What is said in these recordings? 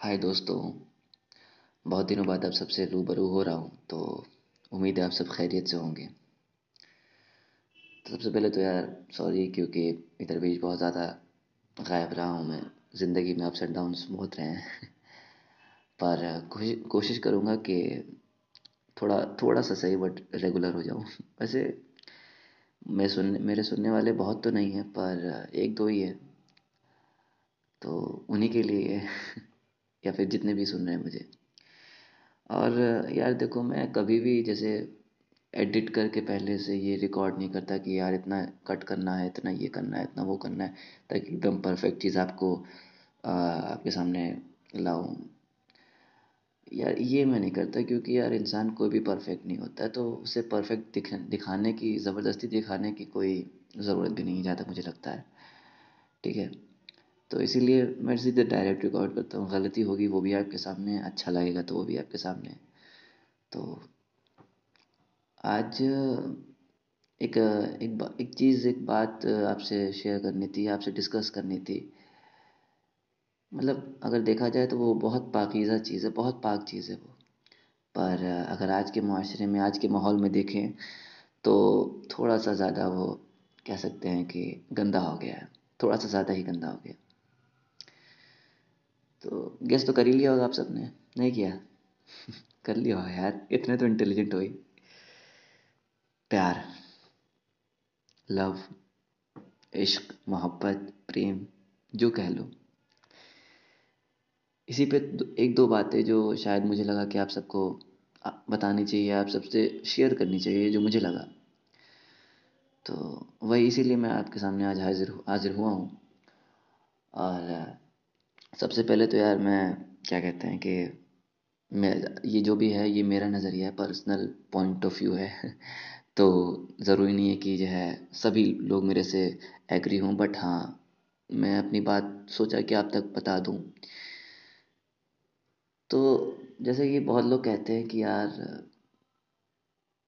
हाय दोस्तों, बहुत दिनों बाद आप सबसे रूबरू हो रहा हूँ तो उम्मीद है आप सब खैरियत से होंगे। तो सबसे पहले तो यार सॉरी क्योंकि इधर बीच बहुत ज़्यादा गायब रहा हूँ मैं। ज़िंदगी में अप्स एंड डाउन्स बहुत रहे हैं। पर कोशिश कोशिश करूँगा कि थोड़ा थोड़ा सा सही बट रेगुलर हो जाऊँ। वैसे मैं सुनने, मेरे सुनने वाले बहुत तो नहीं हैं, पर एक दो ही है। तो उन्हीं के लिए या फिर जितने भी सुन रहे हैं मुझे। और यार देखो मैं कभी भी जैसे एडिट करके पहले से ये रिकॉर्ड नहीं करता कि यार इतना कट करना है इतना ये करना है इतना वो करना है ताकि एकदम परफेक्ट चीज़ आपको आ, आपके सामने लाऊं। यार ये मैं नहीं करता क्योंकि यार इंसान कोई भी परफेक्ट नहीं होता है तो उसे परफेक्ट दिख दिखाने की ज़बरदस्ती दिखाने की कोई ज़रूरत भी नहीं ज़्यादा मुझे लगता है। ठीक है? तो इसीलिए मैं सीधे डायरेक्ट रिकॉर्ड करता हूँ। गलती होगी, वो भी आपके सामने अच्छा लगेगा तो वो भी आपके सामने। तो आज एक एक एक चीज़, एक बात आपसे शेयर करनी थी, आपसे डिस्कस करनी थी। मतलब अगर देखा जाए तो वो बहुत पाकिज़ा चीज़ है, बहुत पाक चीज़ है वो। पर अगर आज के माशरे में, आज के माहौल में देखें तो थोड़ा सा ज़्यादा वो कह सकते हैं कि गंदा हो गया है। थोड़ा सा ज़्यादा ही गंदा हो गया। तो गेस तो कर ही लिया होगा आप सबने। नहीं किया। कर लिया होगा यार। इतने तो इंटेलिजेंट हो प्यार। लव इश्क, मोहब्बत, प्रेम, जो कह लो। इसी पे एक दो बातें जो शायद मुझे लगा कि आप सबको बतानी चाहिए, आप सबसे शेयर करनी चाहिए, जो मुझे लगा। तो वही इसीलिए मैं आपके सामने आज हाजिर हाजिर हुआ हूँ। और सबसे पहले तो यार मैं क्या कहते हैं कि मैं, ये जो भी है, ये मेरा नज़रिया है पर्सनल पॉइंट ऑफ़ व्यू है। तो ज़रूरी नहीं है कि जो है, सभी लोग मेरे से एग्री हों बट हाँ मैं अपनी बात सोचा कि आप तक बता दूँ। तो जैसे कि बहुत लोग कहते हैं कि यार,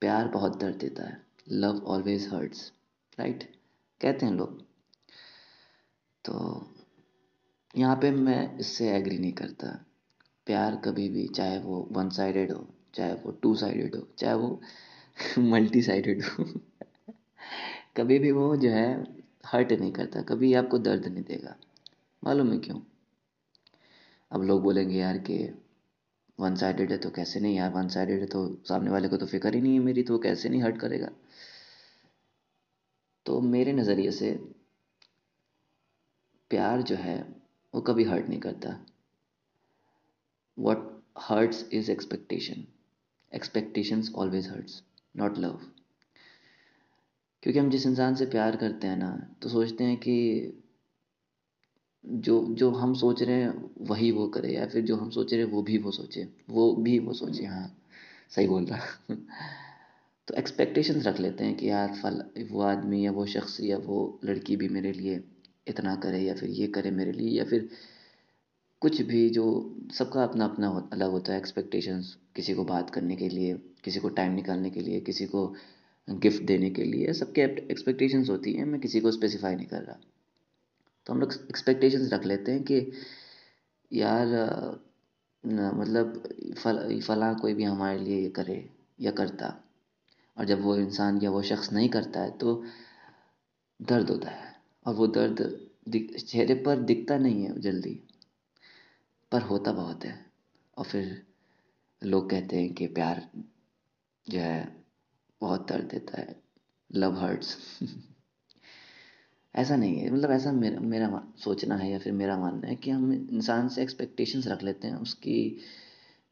प्यार बहुत दर्द देता है। लव ऑलवेज हर्ट्स राइट कहते हैं लोग। तो यहाँ पे मैं इससे एग्री नहीं करता। प्यार कभी भी, चाहे वो वन साइडेड हो, चाहे वो टू साइडेड हो, चाहे वो मल्टी साइडेड हो। कभी भी वो जो है हर्ट नहीं करता, कभी आपको दर्द नहीं देगा। मालूम है क्यों? अब लोग बोलेंगे यार कि वन साइडेड है तो कैसे नहीं? यार वन साइडेड है तो सामने वाले को तो फ़िक्र ही नहीं है मेरी तो वो कैसे नहीं हर्ट करेगा? तो मेरे नज़रिए से, प्यार जो है वो कभी हर्ट नहीं करता। What hurts is expectation expectations always hurts not love क्योंकि हम जिस इंसान से प्यार करते हैं ना तो सोचते हैं कि जो जो हम सोच रहे हैं, वही वो करे, या फिर जो हम सोच रहे हैं, वो भी वो सोचे। वो भी वो सोचे हाँ सही बोल रहा तो एक्सपेक्टेशंस रख लेते हैं कि यार, फल, वो आदमी या वो शख्स या वो लड़की भी मेरे लिए इतना करे या फिर ये करे मेरे लिए, या फिर कुछ भी जो सबका अपना अपना अलग होता है एक्सपेक्टेशंस किसी को बात करने के लिए, किसी को टाइम निकालने के लिए, किसी को गिफ्ट देने के लिए सबके एक्सपेक्टेशंस होती हैं, मैं किसी को स्पेसिफाई नहीं कर रहा। तो हम लोग एक्सपेक्टेशंस रख लेते हैं कि यार मतलब फल, फला कोई भी हमारे लिए ये करे या करता, और जब वो इंसान या वो शख्स नहीं करता है तो दर्द होता है। और वो दर्द चेहरे पर दिखता नहीं है जल्दी पर होता बहुत है। और फिर लोग कहते हैं कि प्यार जो है बहुत दर्द देता है। लव हर्ट्स ऐसा नहीं है मतलब ऐसा मेरा मेरा सोचना है या फिर मेरा मानना है कि हम इंसान से एक्सपेक्टेशंस रख लेते हैं उसकी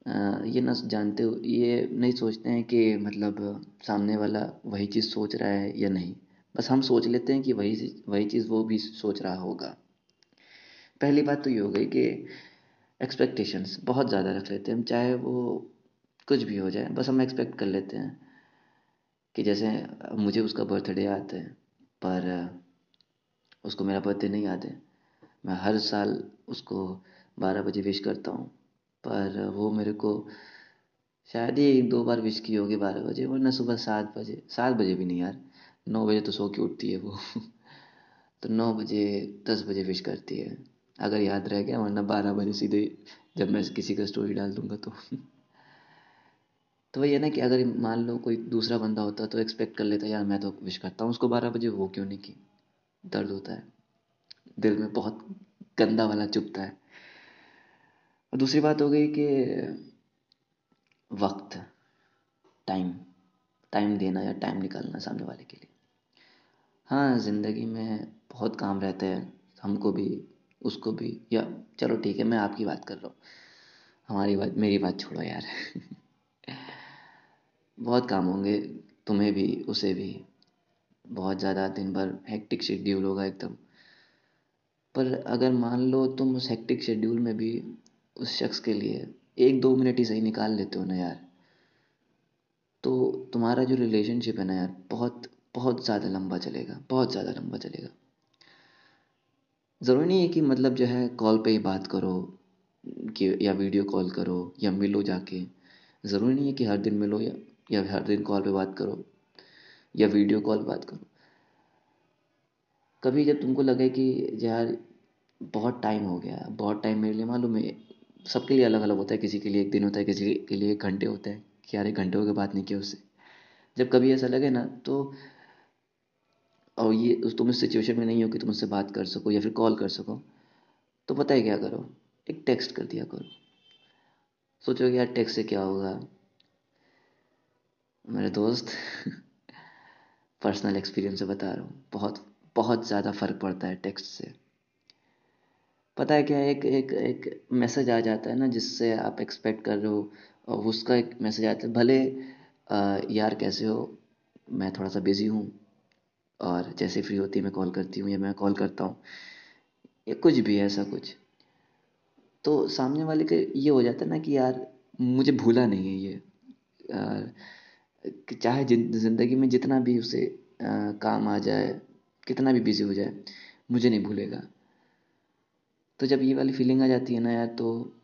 आ, ये ना जानते हो ये नहीं सोचते हैं कि मतलब सामने वाला वही चीज़ सोच रहा है या नहीं। बस हम सोच लेते हैं कि वही वही चीज़ वो भी सोच रहा होगा। पहली बात तो ये हो गई कि एक्सपेक्टेशंस बहुत ज़्यादा रख लेते हैं हम, चाहे वो कुछ भी हो जाए, बस हम एक्सपेक्ट कर लेते हैं कि जैसे मुझे उसका बर्थडे याद है, पर उसको मेरा बर्थडे नहीं याद है। मैं हर साल उसको बारह बजे विश करता हूँ, पर वो मेरे को शायद ही एक दो बार विश की होगी बारह बजे, वरना सुबह सात बजे सात बजे भी नहीं यार। नौ बजे तो सो के उठती है वो। तो नौ बजे, दस बजे विश करती है। अगर याद रह गया, वरना बारह बजे सीधे जब मैं किसी का स्टोरी डाल दूँगा तो। तो वही है ना कि अगर मान लो कोई दूसरा बंदा होता तो एक्सपेक्ट कर लेता, यार मैं तो विश करता हूँ उसको बारह बजे, वो क्यों नहीं की? दर्द होता है। दिल में बहुत गंदा वाला चुपता है। और दूसरी बात हो गई कि वक्त टाइम टाइम देना या टाइम निकालना सामने वाले के लिए। हाँ ज़िंदगी में बहुत काम रहते हैं। हमको भी, उसको भी। या, चलो ठीक है, मैं आपकी बात कर रहा हूँ। हमारी बात, मेरी बात छोड़ो यार। बहुत काम होंगे, तुम्हें भी, उसे भी। बहुत ज़्यादा दिन भर हेक्टिक शेड्यूल होगा एकदम। पर अगर मान लो तुम उस हेक्टिक शेड्यूल में भी, उस शख्स के लिए एक दो मिनट ही सही निकाल लेते हो ना यार। तो तुम्हारा जो रिलेशनशिप है ना यार, बहुत बहुत ज़्यादा लंबा चलेगा, बहुत ज़्यादा लंबा चलेगा। ज़रूरी नहीं है कि मतलब जो है कॉल पे ही बात करो, कि, या वीडियो कॉल करो, या मिलो जाके। ज़रूरी नहीं है कि हर दिन मिलो, या या हर दिन कॉल पे बात करो, या वीडियो कॉल बात करो। कभी जब तुमको लगे कि यार, बहुत टाइम हो गया, बहुत टाइम मेरे लिए, मालूम है, सबके लिए अलग अलग होता है, किसी के लिए एक दिन होता है, किसी के लिए एक घंटे होते हैं, कि यार एक घंटे हो गए बात नहीं किया उससे। जब कभी ऐसा लगे ना तो और ये तुम इस सिचुएशन में नहीं हो कि तुम उससे बात कर सको या फिर कॉल कर सको तो पता है क्या करो? एक टेक्स्ट कर दिया करो। सोचो यार टेक्स्ट से क्या होगा? मेरे दोस्त पर्सनल एक्सपीरियंस से बता रहा हूँ। बहुत बहुत ज़्यादा फ़र्क पड़ता है टेक्स्ट से। पता है क्या एक एक एक मैसेज आ जाता है ना जिससे आप एक्सपेक्ट कर रहे हो और उसका एक मैसेज आता है भले आ, यार कैसे हो? मैं थोड़ा सा बिज़ी हूँ और जैसे फ्री होती मैं कॉल करती हूँ या मैं कॉल करता हूँ या कुछ भी ऐसा कुछ तो सामने वाले के ये हो जाता है ना कि यार मुझे भूला नहीं है ये चाहे ज़िंदगी में जितना भी उसे आ, काम आ जाए कितना भी बिज़ी हो जाए मुझे नहीं भूलेगा। तो जब ये वाली फीलिंग आ जाती है ना यार तो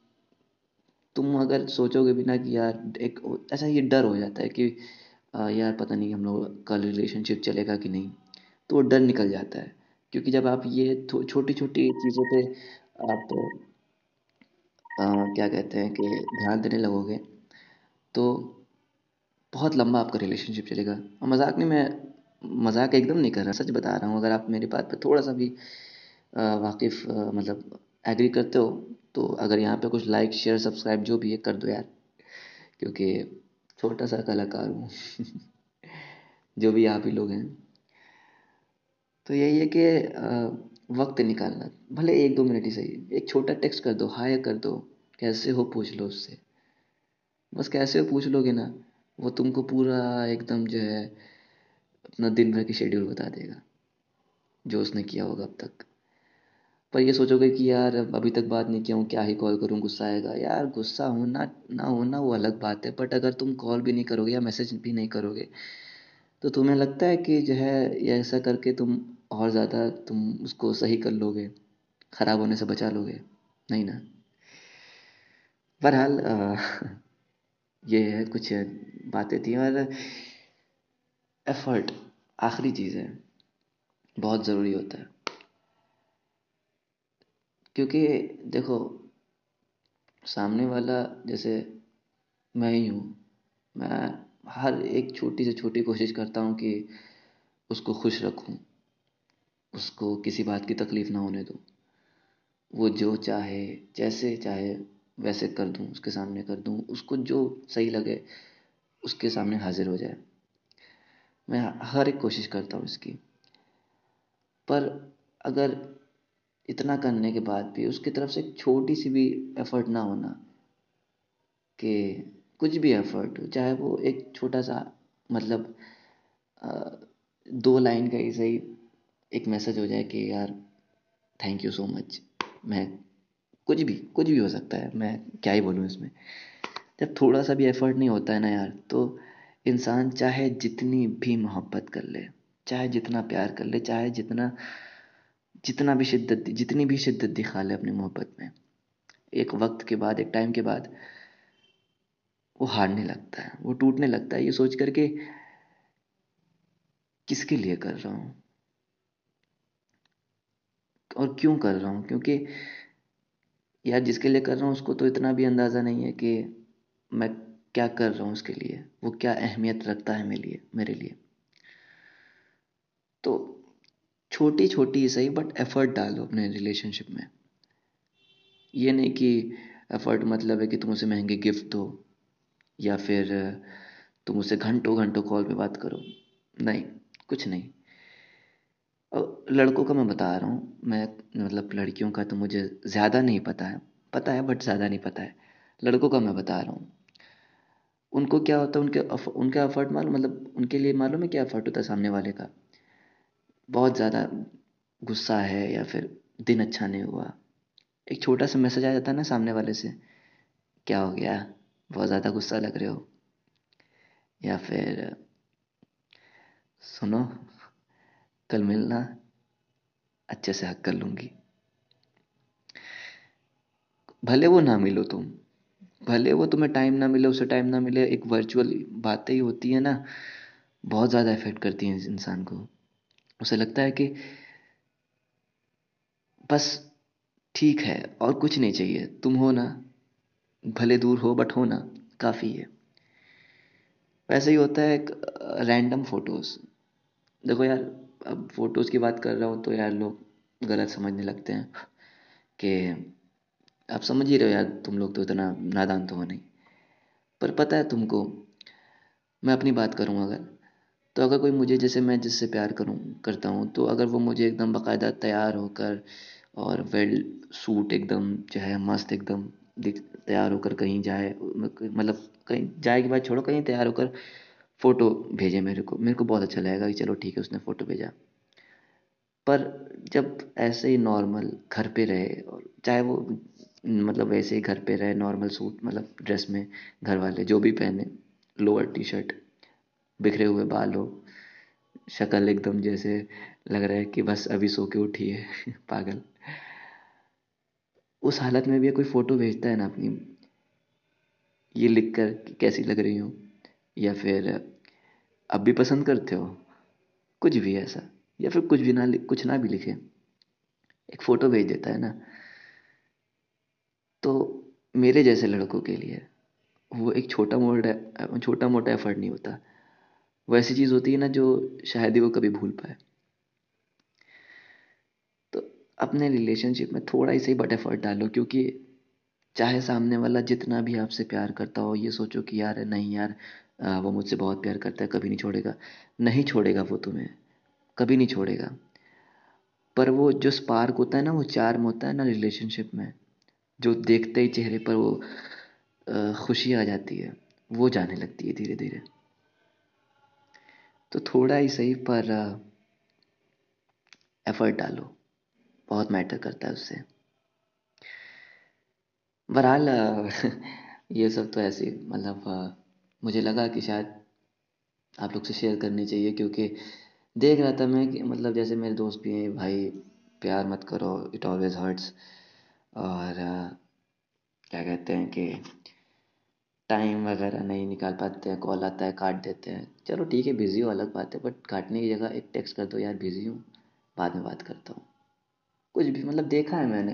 तुम अगर सोचोगे भी ना कि यार एक ऐसा ये डर हो जाता है कि आ, यार पता नहीं हम लोग का रिलेशनशिप चलेगा कि नहीं। तो डर निकल जाता है। क्योंकि जब आप ये छोटी छोटी चीज़ों पे आप क्या कहते हैं कि ध्यान देने लगोगे तो बहुत लंबा आपका रिलेशनशिप चलेगा। और मज़ाक नहीं, मैं मज़ाक एकदम नहीं कर रहा, सच बता रहा हूँ। अगर आप मेरी बात पर थोड़ा सा भी वाकिफ़ मतलब एग्री करते हो तो अगर यहाँ पे कुछ लाइक शेयर सब्सक्राइब जो भी है, कर दो यार। क्योंकि छोटा सा कलाकार हूँ। जो भी आप ही लोग हैं। तो यही है कि वक्त निकालना। भले एक दो मिनट ही सही, एक छोटा टेक्स्ट कर दो, हाय कर दो, कैसे हो पूछ लो उससे। बस कैसे हो पूछ लोगे ना, वो तुमको पूरा एकदम जो है, अपना दिन भर की शेड्यूल बता देगा, जो उसने किया होगा अब तक। पर ये सोचोगे कि यार अभी तक बात नहीं किया हूँ, क्या ही कॉल करूँ, गुस्सा आएगा। यार, गुस्सा होना, ना होना वो अलग बात है बट अगर तुम कॉल भी नहीं करोगे या मैसेज भी नहीं करोगे तो तुम्हें लगता है कि जो है, ये ऐसा करके तुम और ज़्यादा तुम उसको सही कर लोगे? ख़राब होने से बचा लोगे? नहीं ना? बहरहाल ये है, कुछ बातें थी और एफर्ट आखिरी चीज़ है। बहुत ज़रूरी होता है। क्योंकि देखो, सामने वाला जैसे मैं ही हूँ, मैं हर एक छोटी से छोटी कोशिश करता हूँ कि उसको खुश रखूँ, उसको किसी बात की तकलीफ़ ना होने दूँ। वो जो चाहे, जैसे चाहे वैसे कर दूँ, उसके सामने कर दूँ, उसको जो सही लगे, उसके सामने हाजिर हो जाए। मैं हर एक कोशिश करता हूँ इसकी। पर अगर इतना करने के बाद भी उसकी तरफ़ से छोटी सी भी एफर्ट ना होना, कि कुछ भी एफर्ट हो, चाहे वो एक छोटा सा मतलब दो लाइन का ही सही एक मैसेज हो जाए कि यार थैंक यू सो मच मैं कुछ भी कुछ भी हो सकता है, मैं क्या ही बोलूँ इसमें। जब थोड़ा सा भी एफर्ट नहीं होता है ना यार तो इंसान चाहे जितनी भी मोहब्बत कर ले, चाहे जितना प्यार कर ले, चाहे जितना जितना भी शिद्दत, जितनी भी शिद्दत दिखा ले अपनी मोहब्बत में। एक वक्त के बाद, एक टाइम के बाद वो हारने लगता है, वो टूटने लगता है, ये सोच करके किसके लिए कर रहा हूँ? और क्यों कर रहा हूँ? क्योंकि यार जिसके लिए कर रहा हूँ, उसको तो इतना भी अंदाज़ा नहीं है कि मैं क्या कर रहा हूँ उसके लिए, वो क्या अहमियत रखता है मेरे लिए मेरे लिए। तो छोटी छोटी सही बट एफर्ट डालो अपने रिलेशनशिप में। ये नहीं कि एफर्ट मतलब है कि तुम उसे महँगे गिफ्ट दो। या फिर, तुम उससे घंटों घंटों कॉल पे बात करो। नहीं, कुछ नहीं। और लड़कों का मैं बता रहा हूँ, मैं मतलब लड़कियों का तो मुझे ज़्यादा नहीं पता है। पता है बट ज़्यादा नहीं पता है। लड़कों का मैं बता रहा हूँ। उनको क्या होता है, उनके उनका एफर्ट मालूम मतलब उनके लिए मालूम है क्या एफर्ट होता है सामने वाले का? बहुत ज़्यादा गुस्सा है या फिर दिन अच्छा नहीं हुआ? एक छोटा सा मैसेज आ जाता है ना सामने वाले से, क्या हो गया? बहुत ज़्यादा गुस्सा लग रहे हो? या फिर, सुनो, कल मिलना, अच्छे से हक कर लूँगी। भले वो ना मिलो तुम, भले वो तुम्हें टाइम ना मिले, उसे टाइम ना मिले, एक वर्चुअल बातें ही होती है ना, बहुत ज़्यादा इफ़ेक्ट करती हैं इंसान को। उसे लगता है कि बस ठीक है, और कुछ नहीं चाहिए। तुम हो ना भले दूर हो बट हो ना काफ़ी है। वैसे ही होता है रैंडम फ़ोटोज़ देखो यार, अब फ़ोटोज़ की बात कर रहा हूँ तो यार लोग गलत समझने लगते हैं कि आप समझ ही रहे हो यार, तुम लोग तो इतना नादान तो हो नहीं। पर पता है तुमको, मैं अपनी बात करूँ अगर तो अगर कोई मुझे जैसे मैं जिससे प्यार करूँ, करता हूँ तो अगर वो मुझे एकदम बाकायदा तैयार होकर और वेल सूट एकदम, जो है मस्त एकदम तैयार होकर कहीं जाए मतलब कहीं जाए के बाद छोड़ो, कहीं तैयार होकर फ़ोटो भेजे मेरे को। मेरे को बहुत अच्छा लगेगा कि चलो ठीक है, उसने फ़ोटो भेजा। पर जब ऐसे ही नॉर्मल घर पे रहे और चाहे वो मतलब वैसे ही घर पे रहे नॉर्मल सूट मतलब ड्रेस में घर वाले जो भी पहने लोअर टी शर्ट बिखरे हुए बाल हो, शक्ल एकदम जैसे लग रहा है कि बस अभी सो के उठी है, पागल। उस हालत में भी कोई फ़ोटो भेजता है ना अपनी? ये लिख कर कि कैसी लग रही हूँ? या फिर, अब भी पसंद करते हो? कुछ भी ऐसा। या फिर कुछ भी ना कुछ ना भी लिखे। एक फ़ोटो भेज देता है ना। तो मेरे जैसे लड़कों के लिए वो एक छोटा मोटा छोटा मोटा एफर्ट नहीं होता। वो ऐसी चीज़ होती है ना जो शायद ही वो कभी भूल पाए। अपने रिलेशनशिप में थोड़ा ही सही बट एफर्ट डालो क्योंकि चाहे सामने वाला जितना भी आपसे प्यार करता हो, ये सोचो कि यार, नहीं यार वो मुझसे बहुत प्यार करता है, कभी नहीं छोड़ेगा। नहीं छोड़ेगा वो तुम्हें, कभी नहीं छोड़ेगा। पर वो जो स्पार्क होता है ना, वो चार्म होता है ना रिलेशनशिप में, जो देखते ही चेहरे पर वो खुशी आ जाती है, वो जाने लगती है धीरे धीरे तो थोड़ा ही सही पर एफर्ट डालो। बहुत मैटर करता है उससे। बहरहाल ये सब तो ऐसे मतलब मुझे लगा कि शायद आप लोग से शेयर करनी चाहिए क्योंकि देख रहा था मैं कि मतलब जैसे मेरे दोस्त भी हैं, भाई, प्यार मत करो इट ऑलवेज हर्ट्स और क्या कहते हैं कि टाइम वगैरह नहीं निकाल पाते हैं कॉल आता है, काट देते हैं। चलो ठीक है बिज़ी हो, अलग बात है बट काटने की जगह एक टेक्स्ट कर दो, यार बिज़ी हूँ, बाद में बात करता हूँ। कुछ भी मतलब देखा है मैंने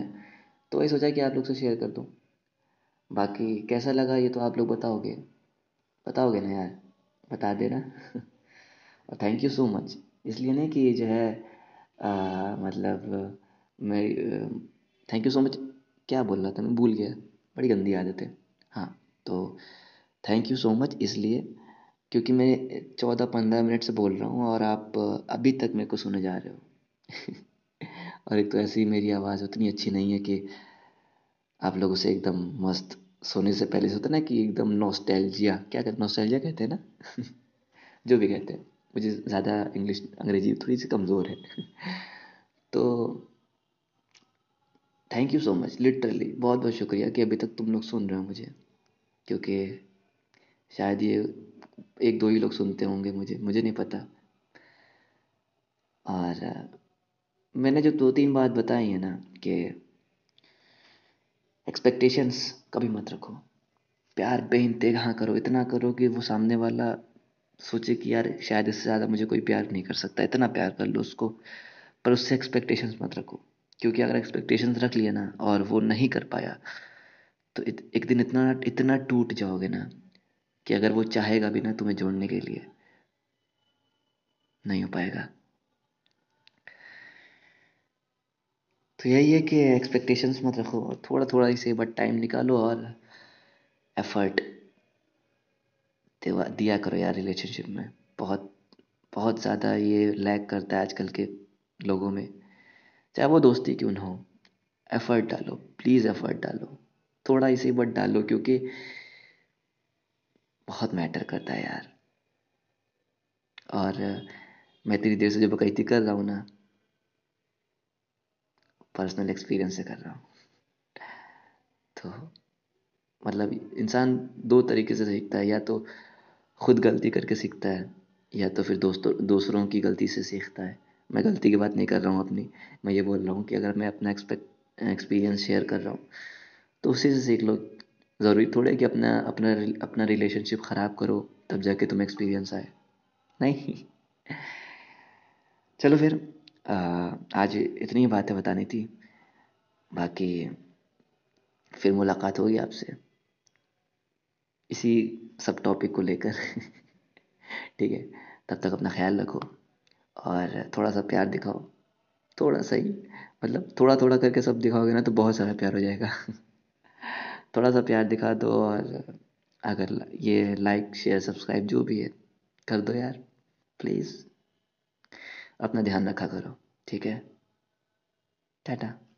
तो वही सोचा कि आप लोग से शेयर कर दूँ। बाकी कैसा लगा ये तो आप लोग बताओगे। बताओगे ना यार बता देना। और थैंक यू सो मच इसलिए नहीं कि जो है आ, मतलब मैं थैंक यू सो मच क्या बोल रहा था मैं? भूल गया। बड़ी गंदी आदत है। हाँ तो थैंक यू सो मच इसलिए क्योंकि मैं चौदह पंद्रह मिनट से बोल रहा हूँ और आप अभी तक मेरे को सुने जा रहे हो। और एक तो ऐसी मेरी आवाज़ उतनी अच्छी नहीं है कि आप लोग उसे एकदम मस्त सोने से पहले से होता ना कि एकदम नोस्टैल्जिया क्या कहते नोस्टैल्जिया कहते हैं ना? जो भी कहते हैं। मुझे ज़्यादा इंग्लिश, अंग्रेज़ी थोड़ी सी कमज़ोर है। तो thank you so much literally बहुत बहुत शुक्रिया कि अभी तक तुम लोग सुन रहे हो मुझे। क्योंकि शायद ये एक दो ही लोग सुनते होंगे मुझे मुझे नहीं पता। और मैंने जो दो तीन बात बताई है ना कि एक्सपेक्टेशंस कभी मत रखो। प्यार बेइंतहा करो इतना करो कि वो सामने वाला सोचे कि यार शायद इससे ज़्यादा मुझे कोई प्यार नहीं कर सकता इतना प्यार कर लो उसको। पर उससे एक्सपेक्टेशंस मत रखो। क्योंकि अगर एक्सपेक्टेशंस रख लिया ना और वो नहीं कर पाया तो इत, एक दिन इतना इतना टूट जाओगे ना कि अगर वो चाहेगा भी ना तुम्हें जोड़ने के लिए नहीं हो पाएगा। तो यही है कि एक्सपेक्टेशंस मत रखो थोड़ा थोड़ा इसे बट टाइम निकालो और एफर्ट दिया करो यार रिलेशनशिप में। बहुत बहुत ज़्यादा ये लैग करता है आजकल के लोगों में। चाहे वो दोस्ती क्यों ना हो एफर्ट डालो प्लीज़ एफर्ट डालो। थोड़ा इसे बट डालो क्योंकि बहुत मैटर करता है यार। और मैं तेरी देर से जो बकैती कर रहा हूँ ना पर्सनल एक्सपीरियंस से कर रहा हूँ। तो मतलब इंसान दो तरीके से सीखता है, या तो खुद गलती करके सीखता है, या तो फिर दोस्तों, दूसरों की गलती से सीखता है। मैं गलती की बात नहीं कर रहा हूँ अपनी, मैं ये बोल रहा हूँ कि अगर मैं अपना एक्सपीरियंस शेयर कर रहा हूँ तो उसी से सीख लो। ज़रूरी थोड़े कि अपना अपना अपना रिलेशनशिप ख़राब करो, तब जाके तुम्हें एक्सपीरियंस आए। नहीं। चलो फिर। आज इतनी बातें बतानी थी। बाकी फिर मुलाकात होगी आपसे। इसी सब टॉपिक को लेकर। ठीक है, तब तक अपना ख्याल रखो और थोड़ा सा प्यार दिखाओ। थोड़ा सा ही मतलब थोड़ा थोड़ा करके सब दिखाओगे ना तो बहुत सारा प्यार हो जाएगा। थोड़ा सा प्यार दिखा दो और अगर ये लाइक शेयर सब्सक्राइब जो भी है, कर दो यार प्लीज़ अपना ध्यान रखा करो। ठीक है? टाटा।